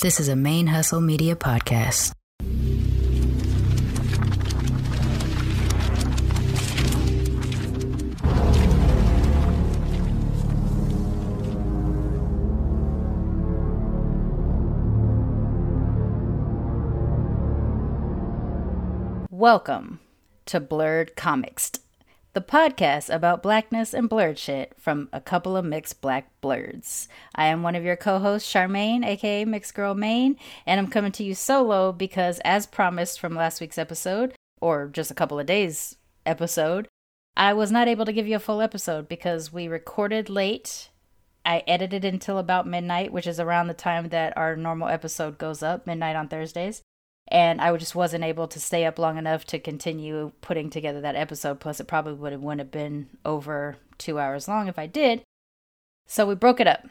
This is a Main Hustle Media podcast. Welcome to Blerd Comixed, the podcast about blackness and blerd shit from a couple of mixed black blerds. I am one of your co hosts, Charmaine, aka Mixed Girl Mane, and I'm coming to you solo because, as promised from last week's episode, or just a couple of days' episode, I was not able to give you a full episode because we recorded late. I edited until about midnight, which is around the time that our normal episode goes up, midnight on Thursdays and I just wasn't able to stay up long enough to continue putting together that episode. Plus, it probably would have wouldn't have been over two hours long if I did. So we broke it up.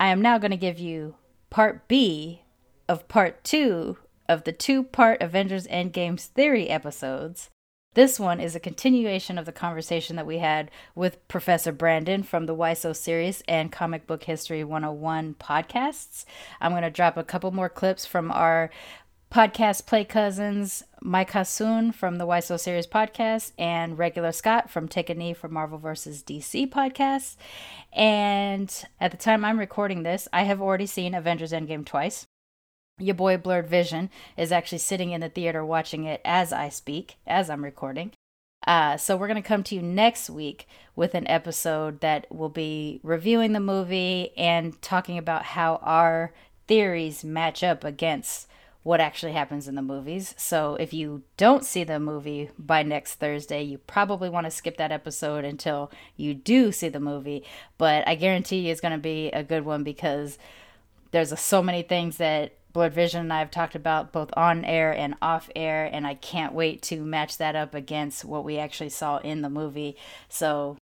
I am now going to give you part B of part two of the two part Avengers Endgame's theory episodes. This one is a continuation of the conversation that we had with Professor Brandon from the Why So Serious and Comic Book History 101 podcasts. I'm going to drop a couple more clips from our podcast play cousins Mike Hassoun from the Why So Serious podcast and Regular Scott from Take a Knee for Marvel vs. DC podcast. And at the time I'm recording this, I have already seen Avengers Endgame twice. Your boy BlerdVision is actually sitting in the theater watching it as I speak, as I'm recording. Uh, so we're going to come to you next week with an episode that will be reviewing the movie and talking about how our theories match up against what actually happens in the movies. So if you don't see the movie by next Thursday, you probably want to skip that episode until you do see the movie. But I guarantee you it's going to be a good one because there's a, so many things that BlerdVision and I have talked about both on air and off air, and I can't wait to match that up against what we actually saw in the movie. So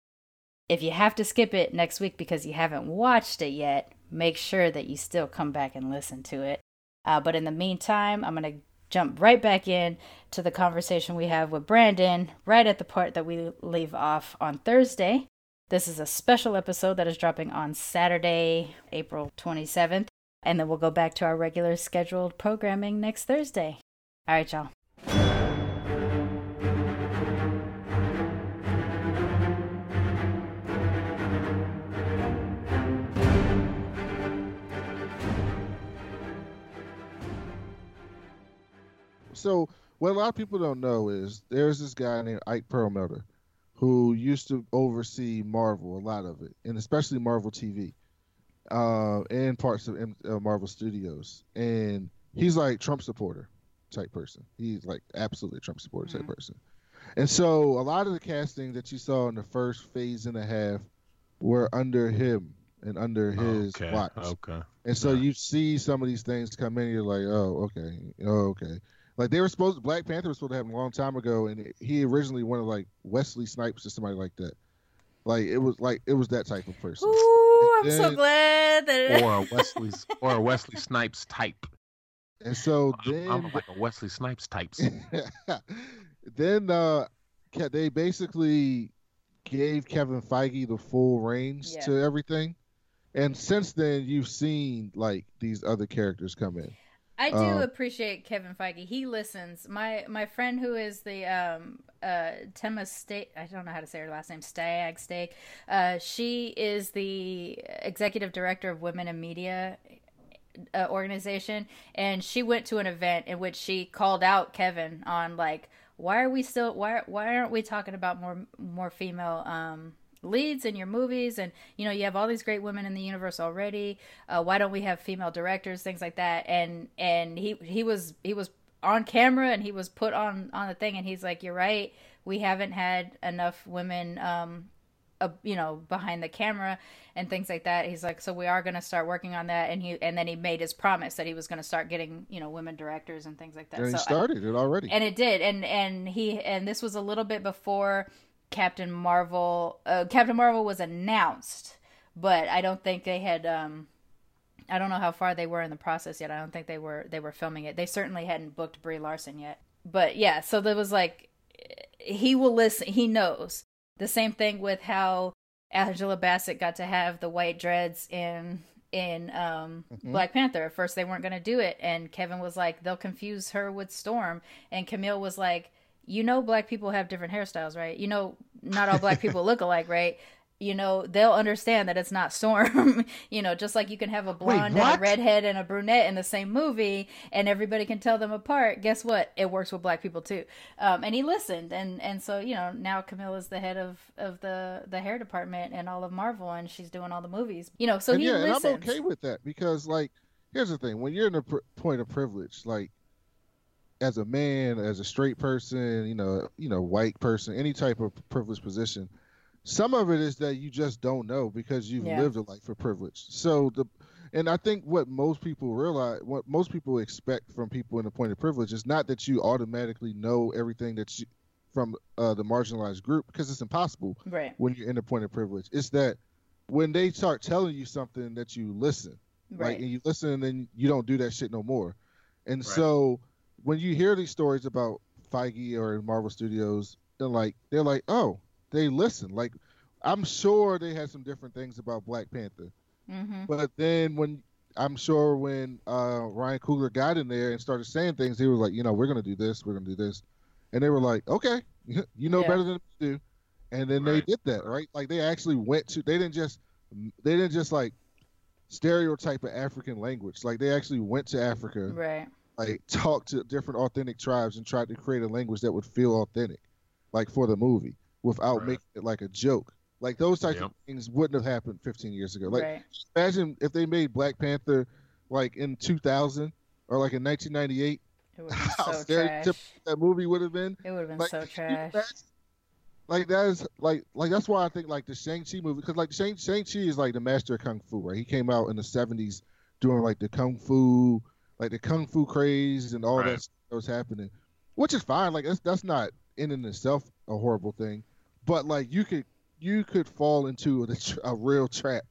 if you have to skip it next week because you haven't watched it yet, make sure that you still come back and listen to it. Uh, but in the meantime, I'm going to jump right back in to the conversation we have with Brandon right at the part that we leave off on Thursday. This is a special episode that is dropping on Saturday, April 27th, and then we'll go back to our regular scheduled programming next Thursday. All right, y'all. So what a lot of people don't know is there's this guy named Ike Perlmutter who used to oversee Marvel, a lot of it, and especially Marvel TV, uh, and parts of uh, Marvel Studios. And he's like Trump supporter type person. He's like absolutely Trump supporter mm-hmm. type person. And so a lot of the casting that you saw in the first phase and a half were under him and under his okay. watch. Okay. And so yeah. you see some of these things come in, you're like, oh, okay, oh, okay. Like they were supposed, Black Panther was supposed to happen a long time ago, and it, he originally wanted like Wesley Snipes or somebody like that. Like it was like it was that type of person. Ooh, I'm then, so glad that or a Wesley or a Wesley Snipes type. And so then I'm, I'm like a Wesley Snipes type. then uh, they basically gave Kevin Feige the full range yeah. to everything, and since then you've seen like these other characters come in. I do um, appreciate Kevin Feige. He listens. My my friend who is the um uh Tema State I don't know how to say her last name Stag Steak. Uh, she is the executive director of Women in Media uh, organization, and she went to an event in which she called out Kevin on like why are we still why why aren't we talking about more more female um leads in your movies and you know you have all these great women in the universe already. Uh, why don't we have female directors things like that? And and he he was he was on camera and he was put on on the thing and he's like you're right. We haven't had enough women um uh, you know behind the camera and things like that. He's like so we are going to start working on that and he and then he made his promise that he was going to start getting you know women directors and things like that. And so he started I, it already. And it did and and he and this was a little bit before Captain Marvel. Uh, Captain Marvel was announced, but I don't think they had. Um, I don't know how far they were in the process yet. I don't think they were they were filming it. They certainly hadn't booked Brie Larson yet. But yeah, so there was like he will listen. He knows the same thing with how Angela Bassett got to have the white dreads in in um, Mm-hmm. Black Panther. At first, they weren't going to do it, and Kevin was like, "They'll confuse her with Storm," and Camille was like, "You know, black people have different hairstyles, right? You know, not all black people look alike, right?" You know, they'll understand that it's not Storm. you know, just like you can have a blonde and a redhead and a brunette in the same movie, and everybody can tell them apart. Guess what? It works with black people too. Um, and he listened, and and so you know now Camille is the head of of the the hair department and all of Marvel, and she's doing all the movies. You know, so and he yeah, listens. and I'm okay with that because, like, here's the thing: when you're in a pr- point of privilege, like, as a man, as a straight person, you know, you know, white person, any type of privileged position, some of it is that you just don't know because you've Yeah. lived a life of privilege. So the, and I think what most people realize, what most people expect from people in a point of privilege, is not that you automatically know everything that you from uh, the marginalized group because it's impossible right, when you're in a point of privilege. It's that when they start telling you something that you listen, right, like and you listen and then you don't do that shit no more. And Right. so when you hear these stories about Feige or Marvel Studios, they're like they're like, oh, they listen. Like I'm sure they had some different things about Black Panther, hmm but then when I'm sure when uh, Ryan Coogler got in there and started saying things, he was like, you know, we're gonna do this, we're gonna do this, and they were like, okay, you know Yeah. better than we do, and then they did that, right? Like they actually went to, they didn't just, they didn't just like stereotype of African language, like they actually went to Africa, right, like talked to different authentic tribes and tried to create a language that would feel authentic, like for the movie, without Right. making it like a joke. Like those types Yep. of things wouldn't have happened 15 years ago. Like right. imagine if they made Black Panther like in 2000 or like in 1998, It would have how been so trash. that movie would have been. It would have been Like, so trash. Like that is like like that's why I think like the Shang Chi movie because like Shang Shang Chi is like the master of kung fu, right? He came out in the 70s doing like the kung fu, like the kung fu craze and all Right. that stuff that was happening, which is fine. Like that's that's not in and itself a horrible thing, but like you could you could fall into a, a real trap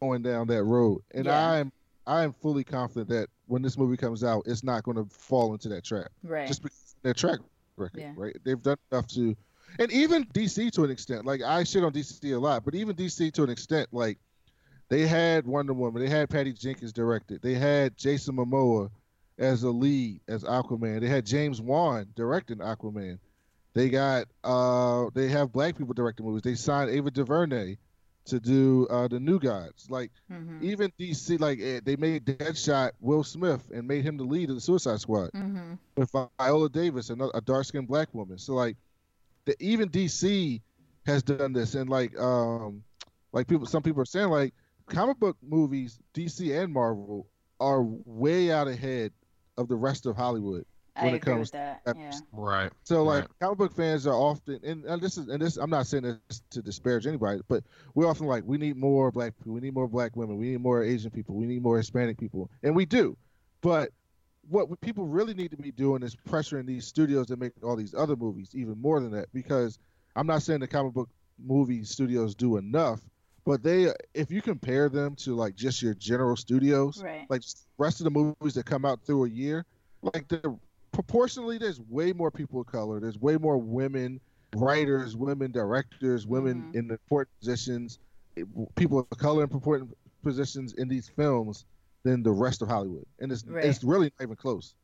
going down that road, and Yeah. I'm I am fully confident that when this movie comes out, it's not going to fall into that trap Right. just because of their track record, Yeah. right? They've done enough to, and even DC to an extent. Like I shit on DC a lot, but even DC to an extent, like they had Wonder Woman, they had Patty Jenkins directed, they had Jason Momoa as a lead as Aquaman, they had James Wan directing Aquaman. They got uh they have black people directing movies. They signed Ava DuVernay to do uh the New Gods. Like hmm even DC, like eh, they made Deadshot Will Smith and made him the lead of the Suicide Squad hmm with Viola Davis, another a dark skinned black woman. So like, the, even DC has done this, and like, um, like people, some people are saying like, comic book movies, DC and Marvel are way out ahead of the rest of Hollywood. I when it agree comes with that. to- Yeah. Right. So like, Right. comic book fans are often, and, and this is, and this, I'm not saying this to disparage anybody, but we're often like, we need more black people, we need more black women, we need more Asian people, we need more Hispanic people, and we do, but what people really need to be doing is pressuring these studios to make all these other movies even more than that because I'm not saying the comic book movie studios do enough, but they if you compare them to like just your general studios, Right. like rest of the movies that come out through a year, like the proportionally there's way more people of color, there's way more women writers, women directors, women Mhm. in important positions, people of color in important positions in these films than the rest of Hollywood, and it's Right. it's really not even close.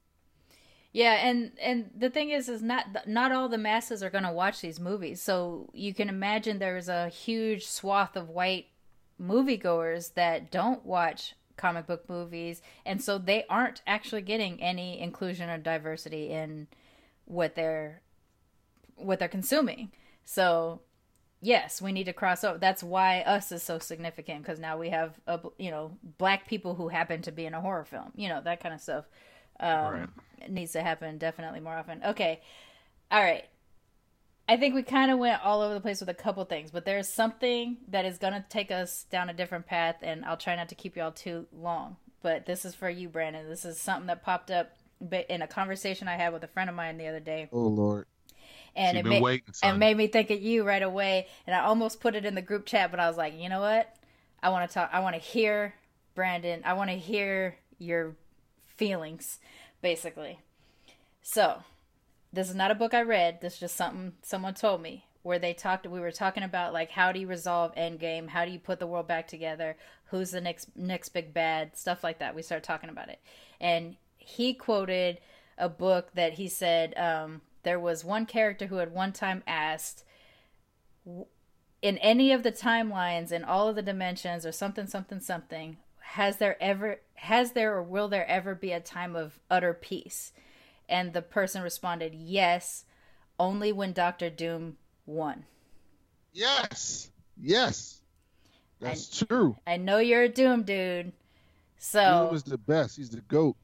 Yeah, and and the thing is, is not not all the masses are going to watch these movies. So you can imagine there's a huge swath of white moviegoers that don't watch comic book movies, and so they aren't actually getting any inclusion or diversity in what they're what they're consuming. So yes, we need to cross over. That's why us is so significant because now we have a, you know black people who happen to be in a horror film. You know that kind of stuff. Um, Right. it needs to happen definitely more often. Okay, all right. I think we kind of went all over the place with a couple things, but there's something that is going to take us down a different path, and I'll try not to keep y'all too long. But this is for you, Brandon. This is something that popped up in a conversation I had with a friend of mine the other day, Oh Lord, and She it been made waiting, son. and made me think of you right away. And I almost put it in the group chat, but I was like, you know what? I want to talk. I want to hear Brandon. I want to hear your feelings, basically. So, this is not a book I read. This is just something someone told me. where they talked. We were talking about like how do you resolve Endgame? How do you put the world back together? Who's the next next big bad? Stuff like that. We started talking about it, and he quoted a book that he said um, there was one character who had one time asked in any of the timelines in all of the dimensions or something something something has there ever has there or will there ever be a time of utter peace and the person responded yes only when dr doom won Yes. Yes. That's true. i know you're a doom dude so Doom is the best. He's the goat.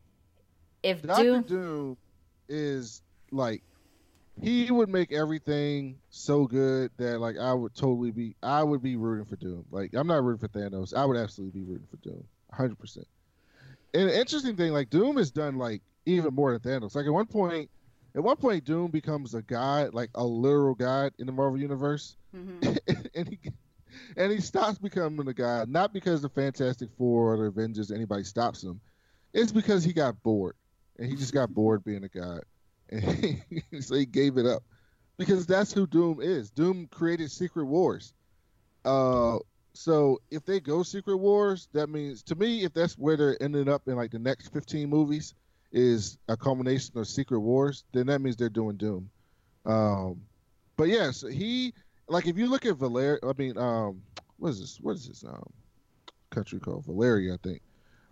if Doctor doom Doom is like he would make everything so good that like I would totally be I would be rooting for Doom. Like I'm not rooting for Thanos. I would absolutely be rooting for Doom. 100%. And the interesting thing like Doom has done like even more than Thanos. Like at one point at one point Doom becomes a god, like a literal god in the Marvel universe. Mhm. and he and he stops becoming a god not because the Fantastic Four or the Avengers anybody stops him. It's because he got bored and he just got bored being a god, so he gave it up because that's who Doom is. Doom created Secret Wars. Uh, so if they go Secret Wars, that means to me, if that's where they're ending up in like the next fifteen movies, is a culmination of Secret Wars, then that means they're doing Doom. Um, but yes, he like if you look at Valer, I mean, um, what is this? What is this um country called? Valeria, I think.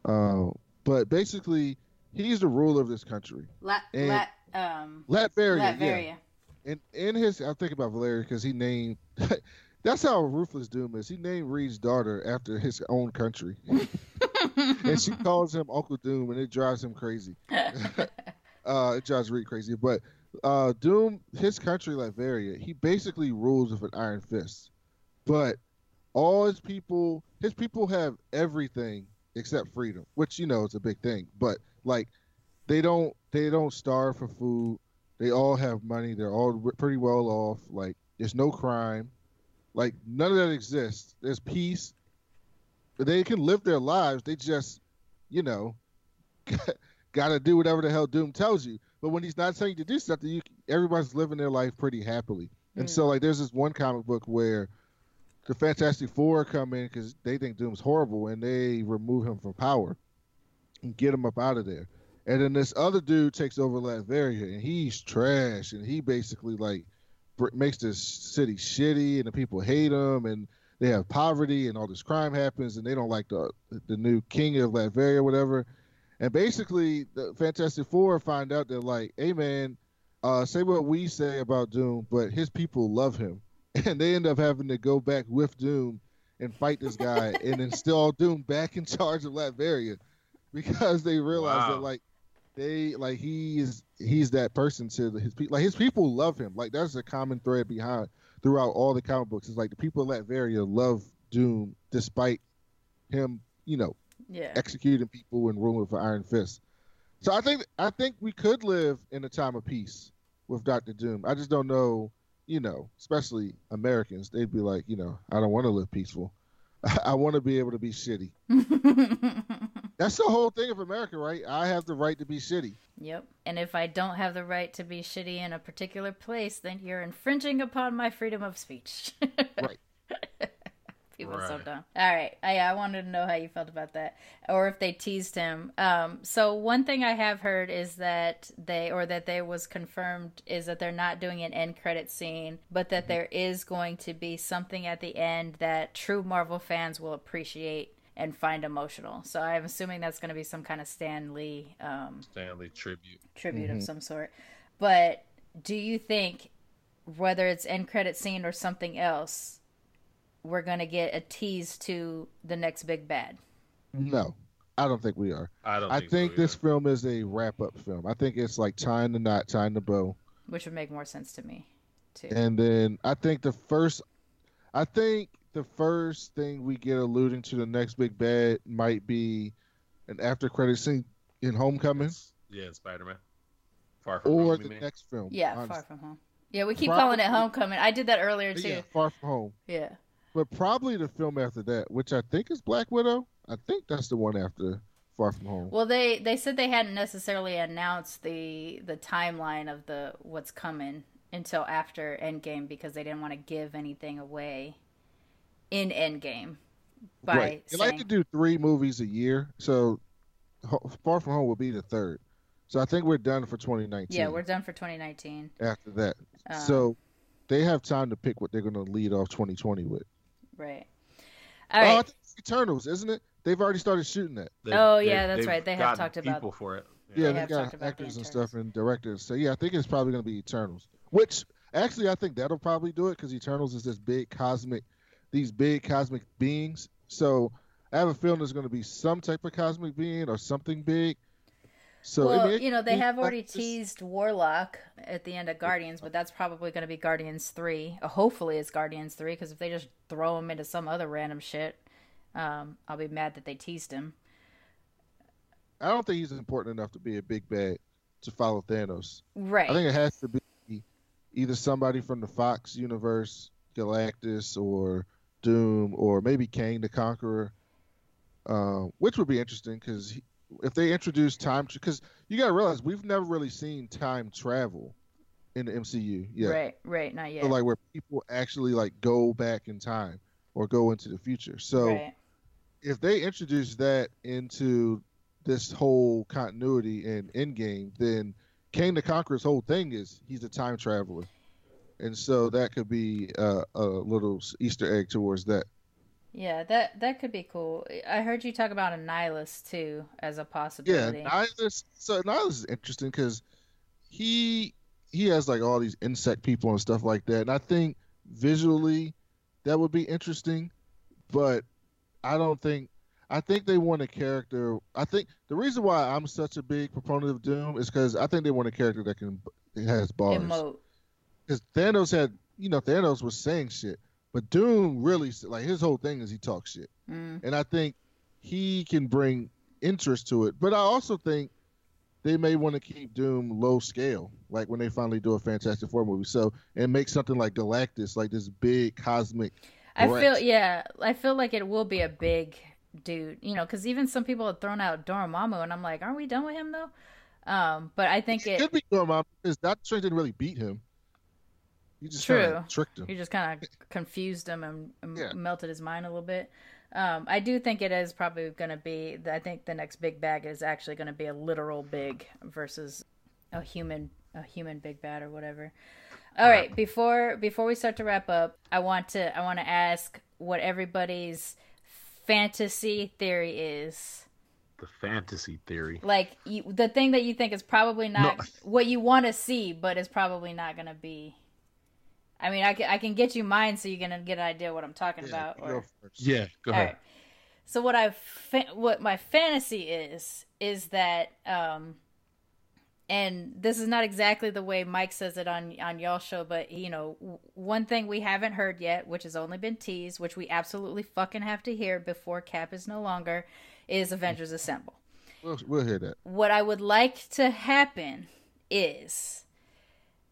Uh, but basically, he's the ruler of this country. La- and- la- um Latveria, yeah. Latveria. And in his, I'm thinking about Valeria because he named. that's how ruthless Doom is. He named Reed's daughter after his own country, and she calls him Uncle Doom, and it drives him crazy. uh, it drives Reed crazy. But uh, Doom, his country, Latveria, he basically rules with an iron fist. But all his people, his people have everything except freedom, which you know is a big thing. But like, they don't, they don't starve for food. They all have money. They're all pretty well off. Like, there's no crime. Like, none of that exists. There's peace. They can live their lives. They just, you know, got to do whatever the hell Doom tells you. But when he's not telling you to do something, you, everybody's living their life pretty happily. And Mm. so, like, there's this one comic book where the Fantastic Four come in because they think Doom's horrible, and they remove him from power and get him up out of there. And then this other dude takes over Latveria, and he's trash, and he basically like makes this city shitty, and the people hate him, and they have poverty, and all this crime happens, and they don't like the the new king of Latveria, or whatever. And basically, the Fantastic Four find out that like, hey man, uh, say what we say about Doom, but his people love him, and they end up having to go back with Doom and fight this guy, and install Doom back in charge of Latveria because they realize that Wow. like they like he is he's that person to his people like his people love him. Like that's a common thread behind throughout all the comic books. It's like the people of Latveria love Doom despite him you know yeah. executing people and ruling with an iron fist. So I think I think we could live in a time of peace with Doctor Doom. I just don't know you know especially Americans. They'd be like you know I don't want to live peaceful. I want to be able to be shitty that's the whole thing of America right I have the right to be shitty Yep. And if I don't have the right to be shitty in a particular place, then you're infringing upon my freedom of speech. Right. People are so dumb. All right. I, I wanted to know how you felt about that, or if they teased him. Um, so one thing I have heard is that they, or that they was confirmed, is that they're not doing an end credit scene, but that there is going to be something at the end that true Marvel fans will appreciate and find emotional. So I'm assuming that's going to be some kind of Stan Lee um, Stan Lee tribute. tribute Mm-hmm. of some sort. But do you think whether it's end credit scene or something else, we're gonna get a tease to the next big bad? No, I don't think we are. I don't. I think, think so this either. film is a wrap up film. I think it's like tying the knot, tying the bow. Which would make more sense to me, too. And then I think the first, I think the first thing we get alluding to the next big bad might be an after credit scene in Homecoming Yeah, Spider Man. Far from or home, you the mean? next film. yeah, honestly. Far From Home. Yeah, we keep Probably- calling it Homecoming. I did that earlier too. yeah, Far From Home. Yeah. But probably the film after that, which I think is Black Widow. I think that's the one after Far From Home. Well, they they said they hadn't necessarily announced the the timeline of the what's coming until after Endgame because they didn't want to give anything away in Endgame by right. They saying, like to do three movies a year, so Far From Home will be the third. So I think we're done for 2019. yeah, we're done for 2019. after that. Um, so they have time to pick what they're going to lead off 2020 with. Right. All Oh, I think it's Eternals, isn't it? They've already started shooting that. They- Oh, yeah, that's right. They have gotten talked about- people for it. Yeah, They they have got talked the actors and stuff and directors. So yeah, I think it's probably going to be Eternals. Which actually, I think that'll probably do it because Eternals is this big cosmic, these big cosmic beings. So I have a feeling there's going to be some type of cosmic being or something big. So I well, mean, you know, they have already teased Warlock at the end of Guardians, but that's probably going to be Guardians 3. Uh, hopefully it's Guardians 3 because if they just throw him into some other random shit, um, I'll be mad that they teased him. I don't think he's important enough to be a big bad to follow Thanos. Right. I think it has to be either somebody from the Fox universe, Galactus, or Doom, or maybe Kang the Conqueror, uh, which would be interesting because if they introduce time, because you got to realize we've never really seen time travel in the MCU yet. Right, right, not yet. So like where people actually like go back in time or go into the future. So right. if they introduce that into this whole continuity and in Endgame, then Kang the Conqueror's whole thing is he's a time traveler, and so that could be uh, a little Easter egg towards that. Yeah, that that could be cool. I heard you talk about Annihilus too as a possibility. Yeah. Nihilus. So Nihilus is interesting because he he has like all these insect people and stuff like that, and I think visually that would be interesting, but I don't think. I think they want a character. I think the reason why I'm such a big proponent of Doom is because I think they want a character that can has bars. Emote. Because Thanos had, you know, Thanos was saying shit, but Doom really like his whole thing is he talks shit, Mm. and I think he can bring interest to it. But I also think they may want to keep Doom low scale, like when they finally do a Fantastic Four movie. So and make something like Galactus, like this big cosmic. I feel yeah, I feel like it will be a big dude, you know, because even some people have thrown out Dormammu, and I'm like, aren't we done with him though? Um, but I think It it could be Dormammu because Doctor Strange didn't really beat him. He just True. kinda tricked him. you just kind of confused him and, and Yeah. melted his mind a little bit. Um, I do think it is probably going to be. I think the next big bag is actually going to be a literal big versus a human, a human big bad or whatever. All right, before before we start to wrap up, I want to I want to ask what everybody's fantasy theory is. The fantasy theory. Like you, the thing that you think is probably not No. what you want to see, but is probably not going to be. I mean, I can, I can get you mine so you can get an idea what I'm talking Yeah, about. Or, go first. Yeah, go all ahead. right. So what I fa- what my fantasy is is that um and this is not exactly the way Mike says it on on y'all show, but you know, w- one thing we haven't heard yet, which has only been teased, which we absolutely fucking have to hear before Cap is no longer, is Avengers Assemble We'll, we'll hear that. what I would like to happen is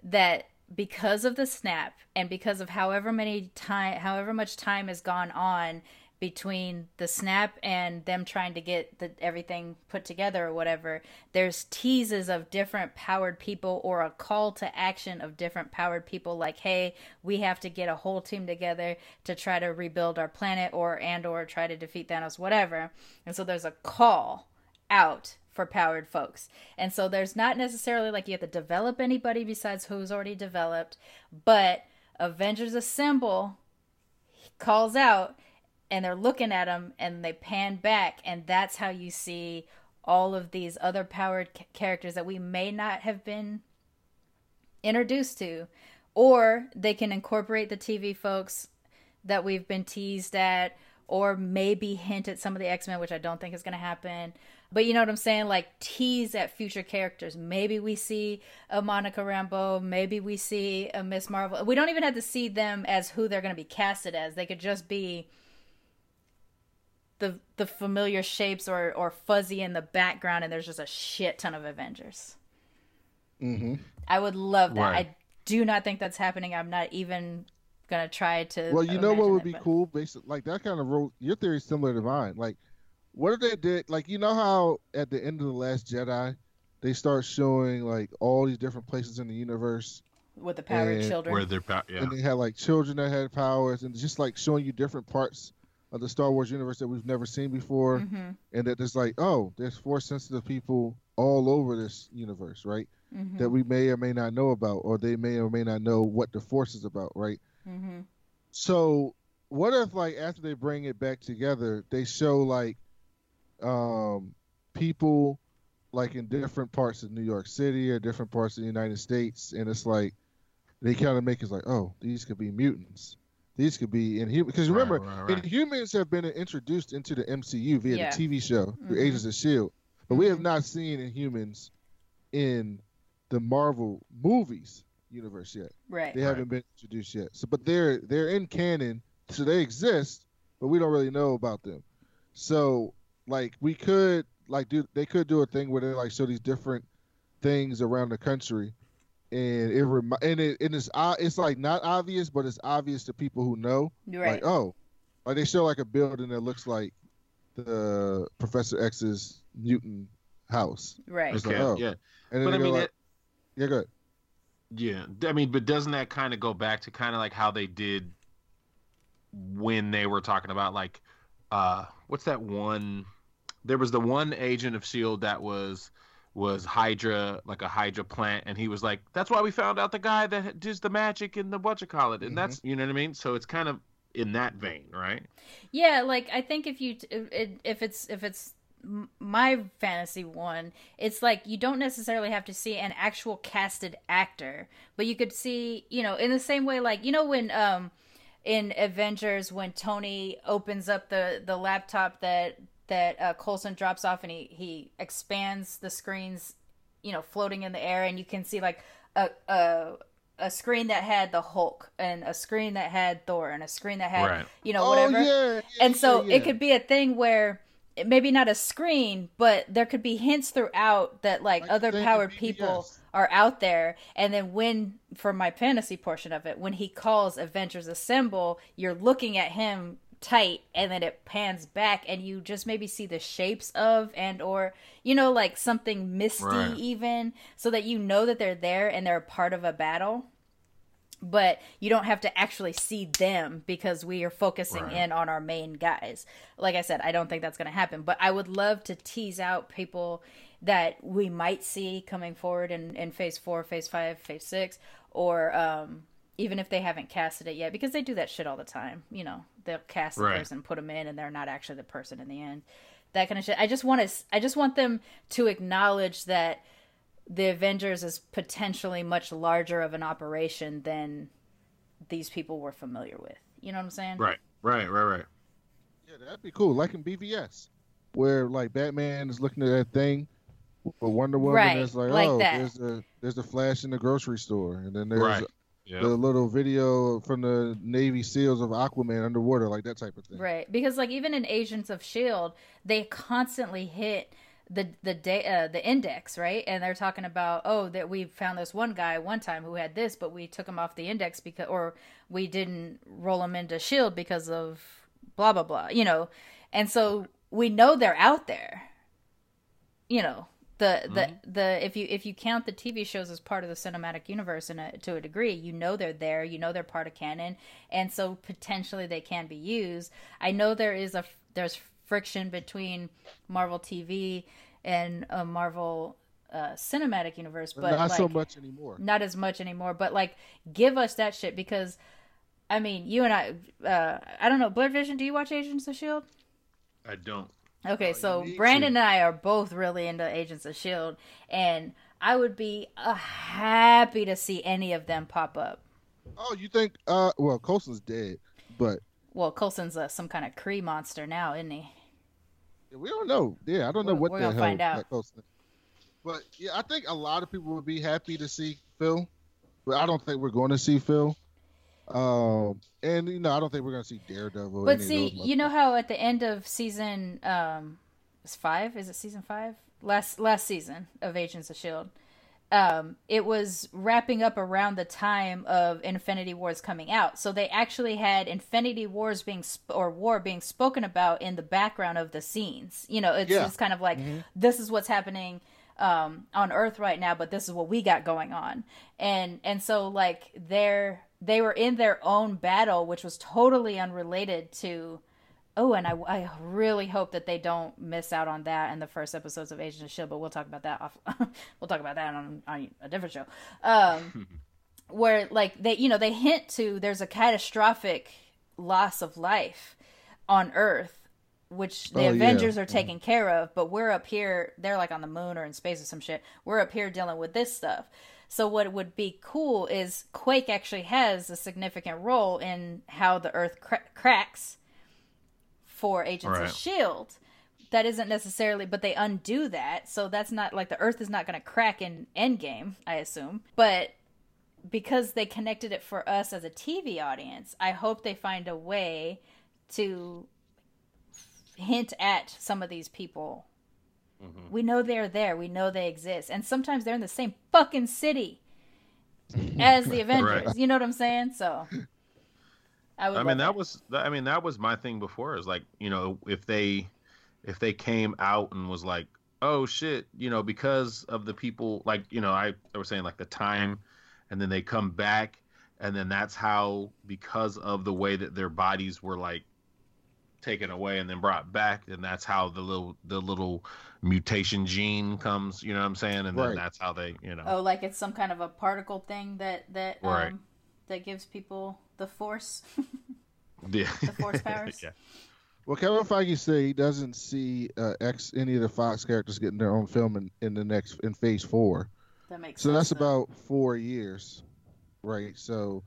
that because of the snap and because of however many time however much time has gone on between the snap and them trying to get the, everything put together or whatever there's teases of different powered people or a call to action of different powered people like hey we have to get a whole team together to try to rebuild our planet or and or try to defeat Thanos whatever. And so there's a call out for powered folks. And so there's not necessarily like you have to develop anybody besides who's already developed, but Avengers Assemble calls out and they're looking at him and they pan back and that's how you see all of these other powered c- characters that we may not have been introduced to or they can incorporate the TV folks that we've been teased at or maybe hint at some of the X-Men which I don't think is going to happen. But you know what I'm saying? Like tease at future characters. Maybe we see a Monica Rambeau. Maybe we see a Miss Marvel. We don't even have to see them as who they're going to be casted as. They could just be the the familiar shapes or or fuzzy in the background, and there's just a shit ton of Avengers. Mm-hmm. I would love that. Right. I do not think that's happening. I'm not even gonna try to. Well, you know what would it, be but- cool, based like that kind of role. Your theory is similar to mine. Like, what if they did? Like, you know how at the end of the Last Jedi, they start showing like all these different places in the universe with the powered And- children. Where they're pa- yeah. and they had like children that had powers, and just like showing you different parts of the Star Wars universe that we've never seen before, hmm and that there's like, oh, there's force sensitive people all over this universe, right? hmm That we may or may not know about, or they may or may not know what the force is about, right? Hmm So what if like after they bring it back together, they show like um people like in different parts of New York City or different parts of the United States, and it's like they kind of make it like, oh, these could be mutants. These could be inhuman. Because remember, right, right. Inhumans have been introduced into the MCU via Yeah. the TV show, through Mhm. Agents of Shield, but we have Mhm. not seen Inhumans in the Marvel movies universe yet. Right. They Right. haven't been introduced yet. So, but they're they're in canon, so they exist, but we don't really know about them. So, like, we could like do they could do a thing where they like show these different things around the country, and it remi- and it and it's o- it's like not obvious, but it's obvious to people who know. Right. Like, oh, like they show like a building that looks like the Professor X's mutant house, right. It's okay, like, oh. yeah. and then But they I go mean, like, it, yeah, good. Yeah. I mean, but doesn't that kind of go back to kind of like how they did when they were talking about like, uh, what's that one? There was the one agent of Shield that was was Hydra, like a Hydra plant, and he was like, "That's why we found out the guy that does the magic in the what you call it," and Mhm. that's you know what I mean. So it's kind of in that vein, right? Yeah, like I think if you if, if it's if it's m- my fantasy one, it's like you don't necessarily have to see an actual casted actor, but you could see, you know, in the same way like, you know when um in Avengers when Tony opens up the the laptop that that uh, Coulson drops off and he he expands the screens, you know, floating in the air and you can see like a a a screen that had the Hulk and a screen that had Thor and a screen that had Right. you know whatever Oh yeah, yeah, and so yeah, yeah. it could be a thing where it- maybe not a screen but there could be hints throughout that like, Like other powered in people are out there. And then when for my fantasy portion of it when he calls avengers assemble you're looking at him tight and then it pans back and you just maybe see the shapes of and or you know like something misty Right. even so that you know that they're there and they're a part of a battle but you don't have to actually see them because we are focusing Right. in on our main guys. Like I said, I don't think that's going to happen, but I would love to tease out people that we might see coming forward in, in phase four, phase five, phase six, or um, even if they haven't casted it yet, because they do that shit all the time. You know, they'll cast the Right. person, put them in, and they're not actually the person in the end. That kind of shit. I just want to. I just want them to acknowledge that the Avengers is potentially much larger of an operation than these people were familiar with. You know what I'm saying? Right, right, right, right. Yeah, that'd be cool. Like in BVS, where like Batman is looking at that thing, but Wonder Woman Right, is like, like oh, that. there's a there's a flash in the grocery store, and then there's Right. Yeah. the little video from the Navy SEALs of Aquaman underwater, like that type of thing. Right. Because like even in Agents of Shield, they constantly hit the the day uh, the index, right? And they're talking about oh that we found this one guy one time who had this, but we took him off the index because or we didn't roll him into Shield because of blah blah blah, you know. And so we know they're out there. You know, the the the if you if you count the TV shows as part of the cinematic universe in a, to a degree, you know they're there, you know they're part of canon, and so potentially they can be used. I know there is a there's friction between Marvel TV and a Marvel uh, cinematic universe, but not like, so much anymore. not as much anymore. But like, give us that shit because, I mean, you and I, uh, I don't know, BlerdVision. Do you watch Agents of Shield? I don't. Okay, Oh, so Brandon to. and I are both really into Agents of Shield, and I would be uh, happy to see any of them pop up. Oh, you think? Uh, well, Coulson's dead, but Well, Coulson's uh, some kind of Kree monster now, isn't he? we don't know. Yeah, I don't know We're- what we're the gonna hell find out. But yeah, I think a lot of people would be happy to see Phil, but I don't think we're going to see Phil. Um, and you know, I don't think we're going to see Daredevil. But see, you know how at the end of season um is five? Is it season five? Last last season of Agents of Shield. Um, it was wrapping up around the time of Infinity Wars coming out, so they actually had Infinity Wars being sp- or war being spoken about in the background of the scenes. You know, it's Yeah. just kind of like Mhm. this is what's happening. um, on Earth right now, but this is what we got going on, and and so like they're they were in their own battle, which was totally unrelated to. Oh, and I, I really hope that they don't miss out on that in the first episodes of Agents of Shield. But we'll talk about that off. we'll talk about that on, on a different show. Um, where like they you know they hint to there's a catastrophic loss of life on Earth, which the Oh, yeah. Avengers are taking care of, but we're up here. They're like on the moon or in space or some shit. We're up here dealing with this stuff. So what would be cool is Quake actually has a significant role in how the Earth cra- cracks for Agents Right. of Shield. That isn't necessarily, but they undo that. So that's not like the Earth is not going to crack in Endgame, I assume. But because they connected it for us as a TV audience, I hope they find a way to hint at some of these people. Mm-hmm. We know they're there. We know they exist. And sometimes they're in the same fucking city as the Avengers. Right. You know what I'm saying? So I would I mean that was I mean that was my thing before is like you know if they if they came out and was like oh shit you know because of the people like you know I I was saying like the time and then they come back and then that's how because of the way that their bodies were like taken away and then brought back and that's how the little the little mutation gene comes you know what I'm saying? And then that's how they you know. Oh, like it's some kind of a particle thing that that um, Right. That gives people the force. the, force powers? yeah Well, Kevin Feige said he doesn't see uh, X any of the Fox characters getting their own film in, in the next in Phase Four. that makes So sense. that's though. about four years, right? So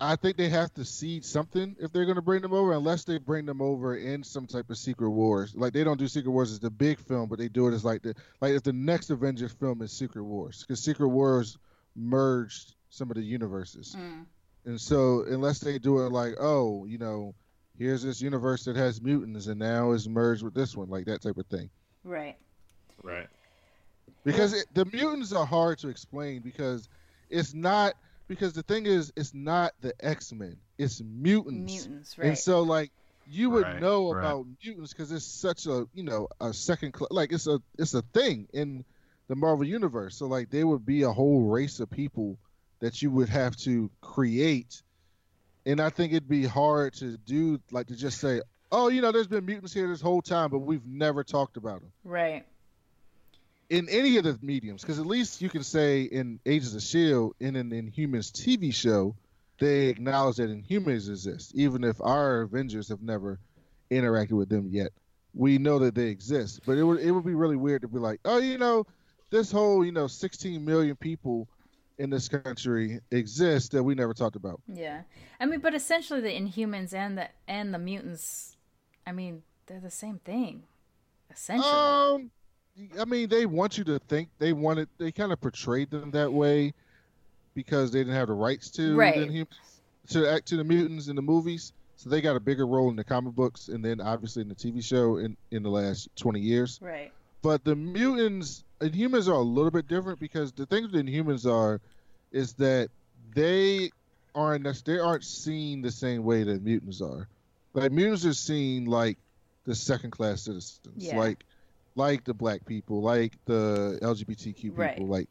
I think they have to seed something if they're going to bring them over, unless they bring them over in some type of Secret Wars. Like they don't do Secret Wars as the big film, but they do it as like the like if the next Avengers film is Secret Wars, because Secret Wars merged some of the universes, Mm. and so unless they do it like oh you know here's this universe that has mutants and now is merged with this one like that type of thing right. right because it, the mutants are hard to explain because it's not because the thing is it's not the x-men it's mutants, Mutants, right? and so like you would Right, know right. about mutants because it's such a you know a second cl- like it's a it's a thing in the marvel universe so like there would be a whole race of people that you would have to create and i think it'd be hard to do like to just say oh you know there's been mutants here this whole time but we've never talked about them right. in any of the mediums, because at least you can say in Agents of Shield in an Inhumans TV show, they acknowledge that Inhumans exist, even if our Avengers have never interacted with them yet. We know that they exist, but it would it would be really weird to be like, oh, you know, this whole you know 16 million people in this country exist that we never talked about. Yeah. I mean, but essentially the Inhumans and the and the mutants, I mean, they're the same thing. Essentially. Um, I mean, they want you to think they wanted. They kind of portrayed them that way because they didn't have the rights to Right. the Inhumans, to act to the mutants in the movies. So they got a bigger role in the comic books, and then obviously in the TV show in in the last twenty years. right. But the mutants, Inhumans are a little bit different because the things with Inhumans are, is that they aren't they aren't seen the same way that mutants are. Like mutants are seen like the second class citizens, Yeah. like like the black people, like the LGBTQ people, Right. like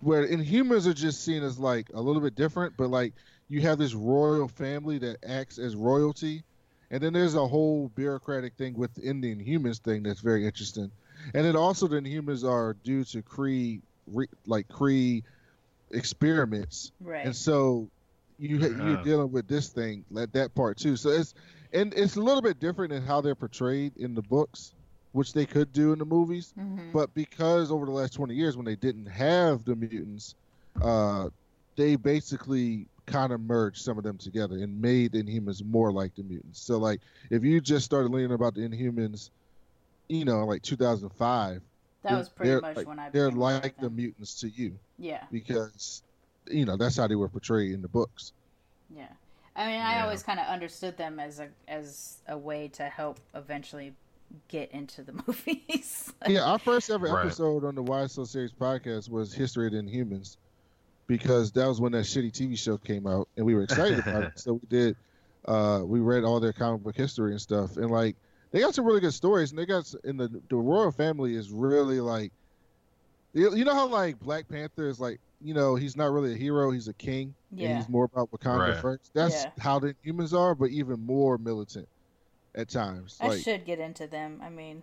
where Inhumans are just seen as like a little bit different, but like you have this royal family that acts as royalty. And then there's a whole bureaucratic thing within the Inhumans thing that's very interesting. And then also the Inhumans are due to Kree, re, like Kree experiments, Right. and so you ha- you're Uh-huh. dealing with this thing, like that part too. So it's and it's a little bit different in how they're portrayed in the books, which they could do in the movies. hmm But because over the last 20 years, when they didn't have the mutants, uh, they basically kind of merged some of them together and made the Inhumans more like the mutants. So, like, if you just started learning about the Inhumans, you know, like 2005, that was pretty much like, when I they're became aware like the mutants to you Yeah. because, you know, that's how they were portrayed in the books. Yeah. I mean, I Yeah. always kind of understood them as a as a way to help eventually get into the movies. yeah, our first ever Right. episode on the Why So Serious podcast was History of the Inhumans because that was when that shitty TV show came out and we were excited about it. So we did, uh, we read all their comic book history and stuff. And like, they got some really good stories and they got, in the, the royal family is really like, You you know how like Black Panther is like you know he's not really a hero, he's a king, and he's more about Wakanda Right. first. That's Yeah. how the humans are, but even more militant at times. I like should get into them. I mean,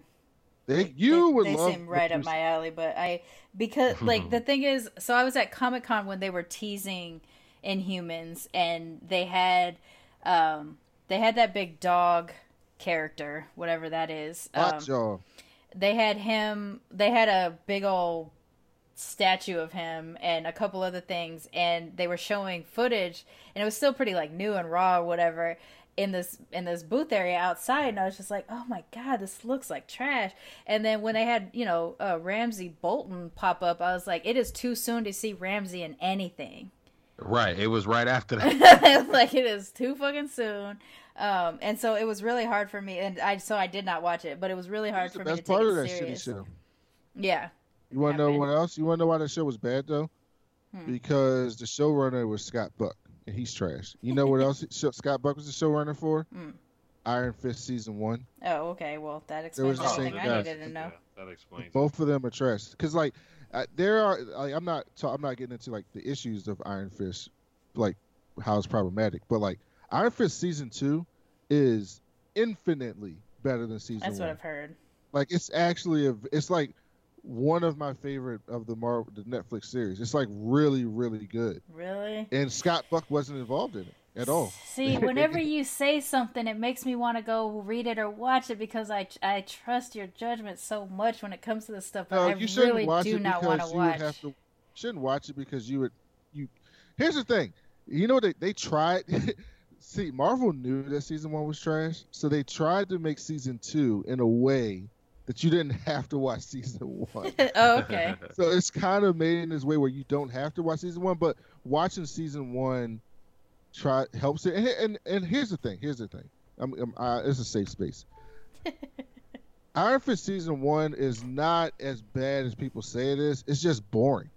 they, you they, would they love seem right up my alley but i because like the thing is so i was at comic-con when they were teasing inhumans and they had um they had that big dog character whatever that is um, they had him they had a big old statue of him and a couple other things and they were showing footage and it was still pretty like new and raw or whatever in this in this booth area outside and I was just like oh my god this looks like trash and then when they had you know uh, Ramsay Bolton pop up I was like it is too soon to see Ramsay in anything Right. It was right after that. like it is too fucking soon um and so it was really hard for me and I so I did not watch it but it was really hard He's for me to best take part of it that serious shitty show. yeah You want to know what else? You want to know why that show was bad though? Hmm. Because the showrunner was Scott Buck, and he's trash. You know what else Scott Buck was the showrunner for? Hmm. Iron Fist season one. Oh, okay. Well, that There was explains the everything same I needed to know. that explains. Both of them are trash. Because like, uh, there are. Like, I'm not. ta- I'm not getting into like the issues of Iron Fist, like how it's problematic. But like, Iron Fist season two is infinitely better than season That's one. what I've heard. Like it's actually a. It's like one of my favorite of the Marvel, the Netflix series. It's like really, really good. Really? And Scott Buck wasn't involved in it at all. See, whenever you say something, it makes me want to go read it or watch it because I I trust your judgment so much when it comes to this stuff. But No, I you shouldn't really watch do it not want because to you watch. have to. Shouldn't watch it because you would. You. Here's the thing. You know they they tried. See, Marvel knew that season one was trash, so they tried to make season two in a way that you didn't have to watch season one. oh, okay. so it's kind of made in this way where you don't have to watch season one, but watching season one try helps it. And and, and here's the thing. Here's the thing. I'm, I'm I, it's a safe space. Iron Fist season one is not as bad as people say it is. It's just boring,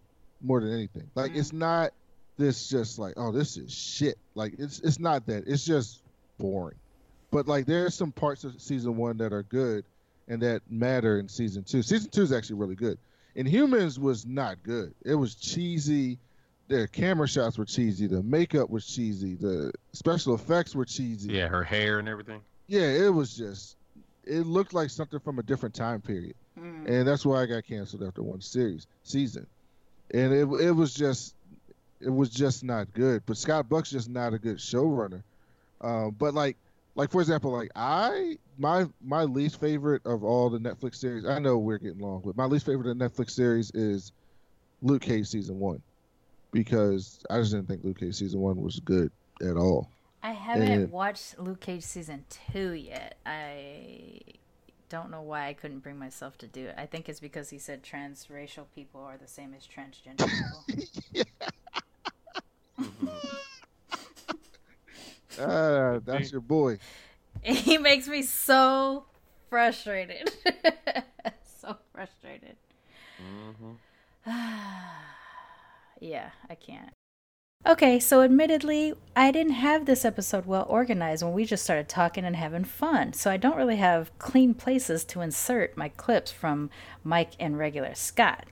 more than anything. Like it's mm. not this just like oh this is shit. Like it's it's not that. It's just boring. But like there are some parts of season one that are good and that matter in season two. Season two is actually really good. Inhumans was not good. It was cheesy. The camera shots were cheesy. The makeup was cheesy. The special effects were cheesy. Yeah, her hair and everything. Yeah, it was just. It looked like something from a different time period, Mm. and that's why I got canceled after one series season. And it it was just, it was just not good. But Scott Buck's just not a good showrunner. Um, but like, like for example, like I my my least favorite of all the Netflix series. I know we're getting long, but my least favorite of the Netflix series is Luke Cage season one, because I just didn't think Luke Cage season one was good at all. I haven't Yeah. watched Luke Cage season two yet. I don't know why I couldn't bring myself to do it. I think it's because he said transracial people are the same as transgender people. Ah, that's your boy. he makes me so frustrated. so frustrated. yeah, I can't. Okay, so admittedly, I didn't have this episode well organized when we just started talking and having fun, so I don't really have clean places to insert my clips from Mike and regular Scott.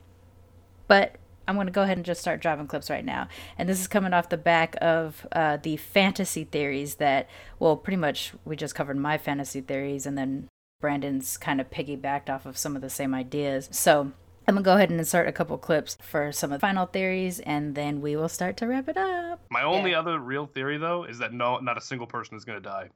But I'm going to go ahead and just start dropping clips right now. And this is coming off the back of uh, the fantasy theories that, well, pretty much we just covered my fantasy theories, and then Brandon's kind of piggybacked off of some of the same ideas. So I'm going to go ahead and insert a couple clips for some of the final theories, and then we will start to wrap it up. My only Yeah. other real theory, though, is that no, not a single person is going to die.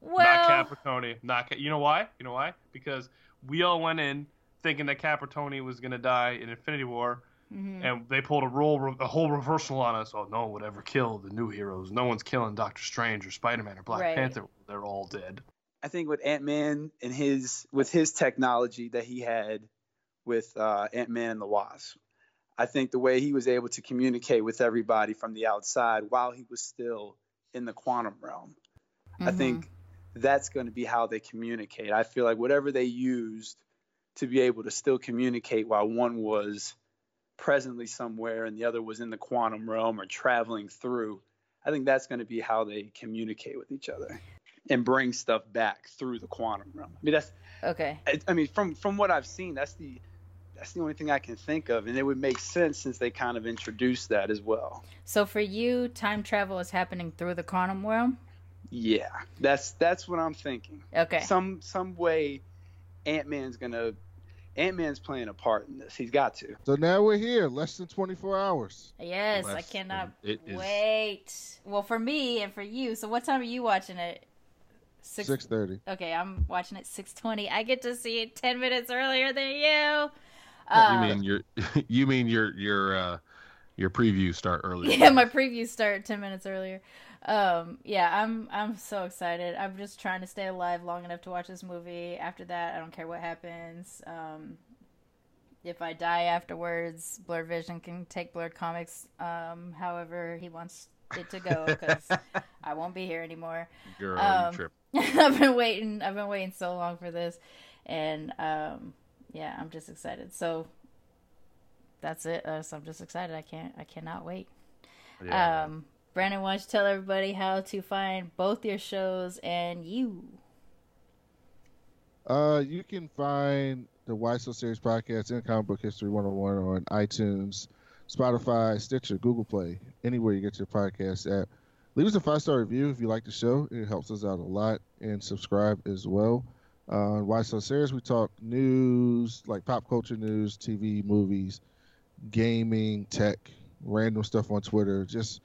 Well, Not Capricorn. Not Ca- you know why? You know why? Because we all went in thinking that Capricorn was going to die in Infinity War, mhm. and they pulled a role, a whole reversal on us. Oh, no one would ever kill the new heroes. No one's killing Doctor Strange or Spider Man or Black Right. Panther. They're all dead. I think with Ant Man and his with his technology that he had with uh, Ant Man and the Wasp, I think the way he was able to communicate with everybody from the outside while he was still in the quantum realm, I Mhm. think that's going to be how they communicate. I feel like whatever they used to be able to still communicate while one was presently somewhere and the other was in the quantum realm or traveling through, I think that's going to be how they communicate with each other and bring stuff back through the quantum realm. I mean, that's Okay. I, I mean, from from what I've seen, that's the That's the only thing I can think of, and it would make sense since they kind of introduced that as well. So for you, time travel is happening through the quantum realm. Yeah, that's that's what I'm thinking. Okay. Some some way, Ant Man's gonna Ant Man's playing a part in this. He's got to. So now we're here, less than 24 hours. Yes, I cannot than- it is- wait. Well, for me and for you. So what time are you watching it? Six. 6:30. Okay, I'm watching it 6:20. I get to see it 10 minutes earlier than you. you Uh, mean your you mean your your uh your preview start earlier? yeah, my previews start 10 minutes earlier. Um, yeah, I'm I'm so excited. I'm just trying to stay alive long enough to watch this movie. After that, I don't care what happens. Um, if I die afterwards, BlerdVision can take Blerd Comixed um, however he wants it to go because I won't be here anymore. Girl, Um, trip. I've been waiting. I've been waiting so long for this, and um, yeah, I'm just excited. So that's it. Uh, so I'm just excited. I can't. I cannot wait. Yeah. Um, Brandon, why don't you tell everybody how to find both your shows and you? Uh, you can find the Why So Serious podcast and Comic Book History 101 on iTunes, Spotify, Stitcher, Google Play, anywhere you get your podcast at. Leave us a five star review if you like the show. It helps us out a lot. And subscribe as well. Uh, Why So Serious, we talk news, like pop culture news, TV, movies, gaming, tech, random stuff on Twitter. Just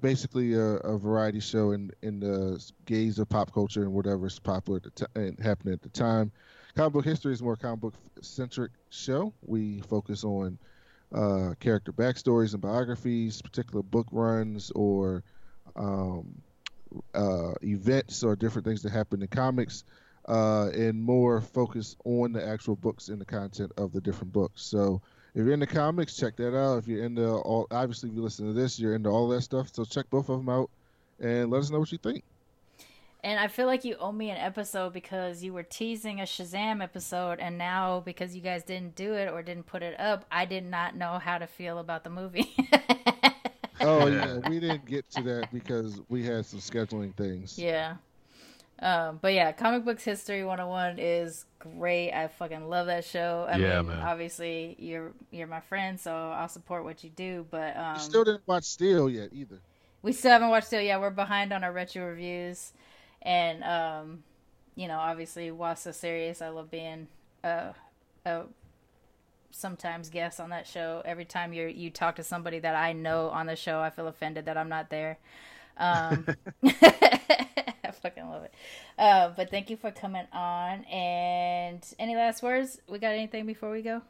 basically a, a variety show in in the gaze of pop culture and whatever's popular at the t- and happening at the time. Comic book history is more comic book centric show. We focus on uh, character backstories and biographies, particular book runs or um, uh, events or different things that happen in comics, uh, and more focus on the actual books and the content of the different books. So if you're into comics, check that out. If you're into all, obviously, if you listen to this, you're into all that stuff. So check both of them out and let us know what you think. And I feel like you owe me an episode because you were teasing a Shazam episode, and now because you guys didn't do it or didn't put it up, I did not know how to feel about the movie. Oh Yeah. yeah, we didn't get to that because we had some scheduling things. Yeah. Um, but yeah, Comic Books History 101 is great. I fucking love that show. I Yeah, mean, man. obviously you're you're my friend, so I'll support what you do, but um You still didn't watch Steel yet either. we still haven't watched Steel. Yeah, we're behind on our retro reviews. And um you know, obviously Why So Serious, I love being a a sometimes guest on that show. Every time you you talk to somebody that I know on the show, I feel offended that I'm not there. Um I fucking love it. Uh, but thank you for coming on. And any last words? We got anything before we go?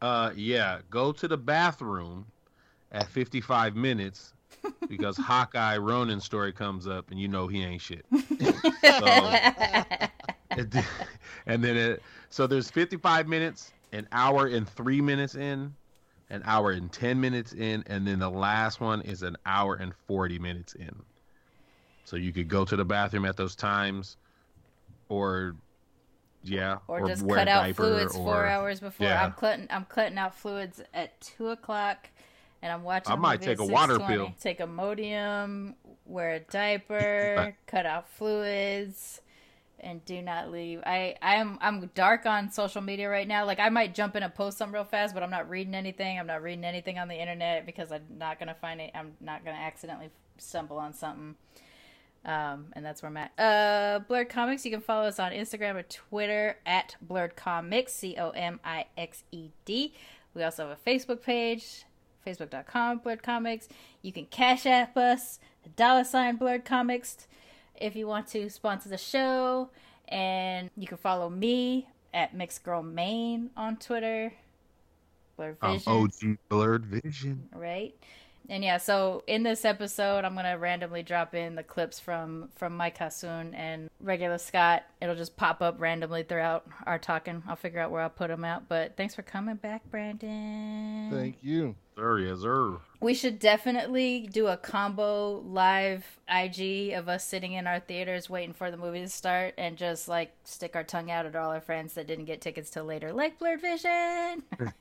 Uh, yeah, go to the bathroom at 55 minutes because Hawkeye Ronin story comes up and you know he ain't shit. It- and then it, so there's 55 minutes, an hour and three minutes in, an hour and 10 minutes in, and then the last one is an hour and 40 minutes in. So you could go to the bathroom at those times, or yeah, or, just wear cut out fluids four hours before. yeah. I'm cutting I'm cutting out fluids at two o'clock, and I'm watching. I might take a water 6:20. pill. Take a Modium, wear a diaper, cut out fluids, and do not leave. I I am I'm dark on social media right now. Like I might jump in and post something real fast, but I'm not reading anything. I'm not reading anything on the internet because I'm not gonna find it. I'm not gonna accidentally stumble on something. Um, and that's where I'm at. Uh, Blerd Comixed. You can follow us on Instagram or Twitter at Blerd Comixed, C O M I X E D. We also have a Facebook page, facebook.com Blerd Comixed. You can cash app us, dollar sign Blerd Comixed, if you want to sponsor the show. And you can follow me at Mixed Girl Mane on Twitter. Blerd Um, Vision OG BlerdVision. right? And yeah, so in this episode, I'm gonna randomly drop in the clips from from Mike Hassoon and regular Scott. It'll just pop up randomly throughout our talking. I'll figure out where I'll put them out. But thanks for coming back, Brandon. Thank you. Sir, yes, sir. We should definitely do a combo live IG of us sitting in our theaters waiting for the movie to start and just like stick our tongue out at all our friends that didn't get tickets till later, like BlerdVision.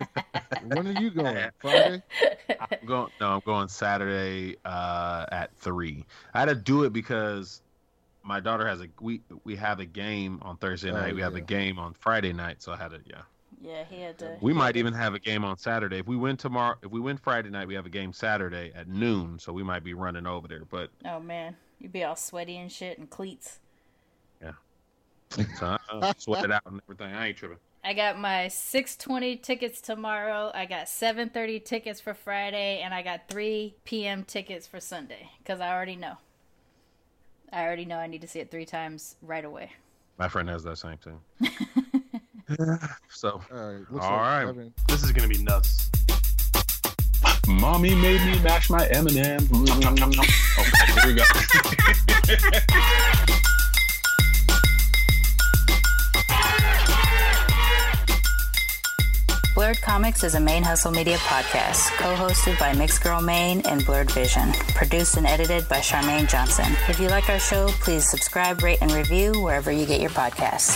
When are you going? Friday? I'm going. No, I'm going Saturday uh, at three. I had to do it because my daughter has a we we have a game on Thursday Oh, night. we have a game on Friday night, so I had to yeah. Yeah, he had to. We might even have a game on Saturday. If we win tomorrow, if we win Friday night, we have a game Saturday at noon. So we might be running over there. But Oh man, you'd be all sweaty and shit and cleats. Yeah, so, uh, sweat it out and everything. I ain't tripping. I got my 6:20 tickets tomorrow. I got 7:30 tickets for Friday, and I got 3 p.m. tickets for Sunday because I already know. I already know I need to see it three times right away. My friend has that same thing. so All right. All like right. This is gonna be nuts. Mommy made me mash my M&M. Nom. Here we go. Blerd Comixed is a Main Hustle Media podcast, co-hosted by Mixed Girl Mane and BlerdVision, produced and edited by Charmaine Johnson. If you like our show, please subscribe, rate, and review wherever you get your podcasts.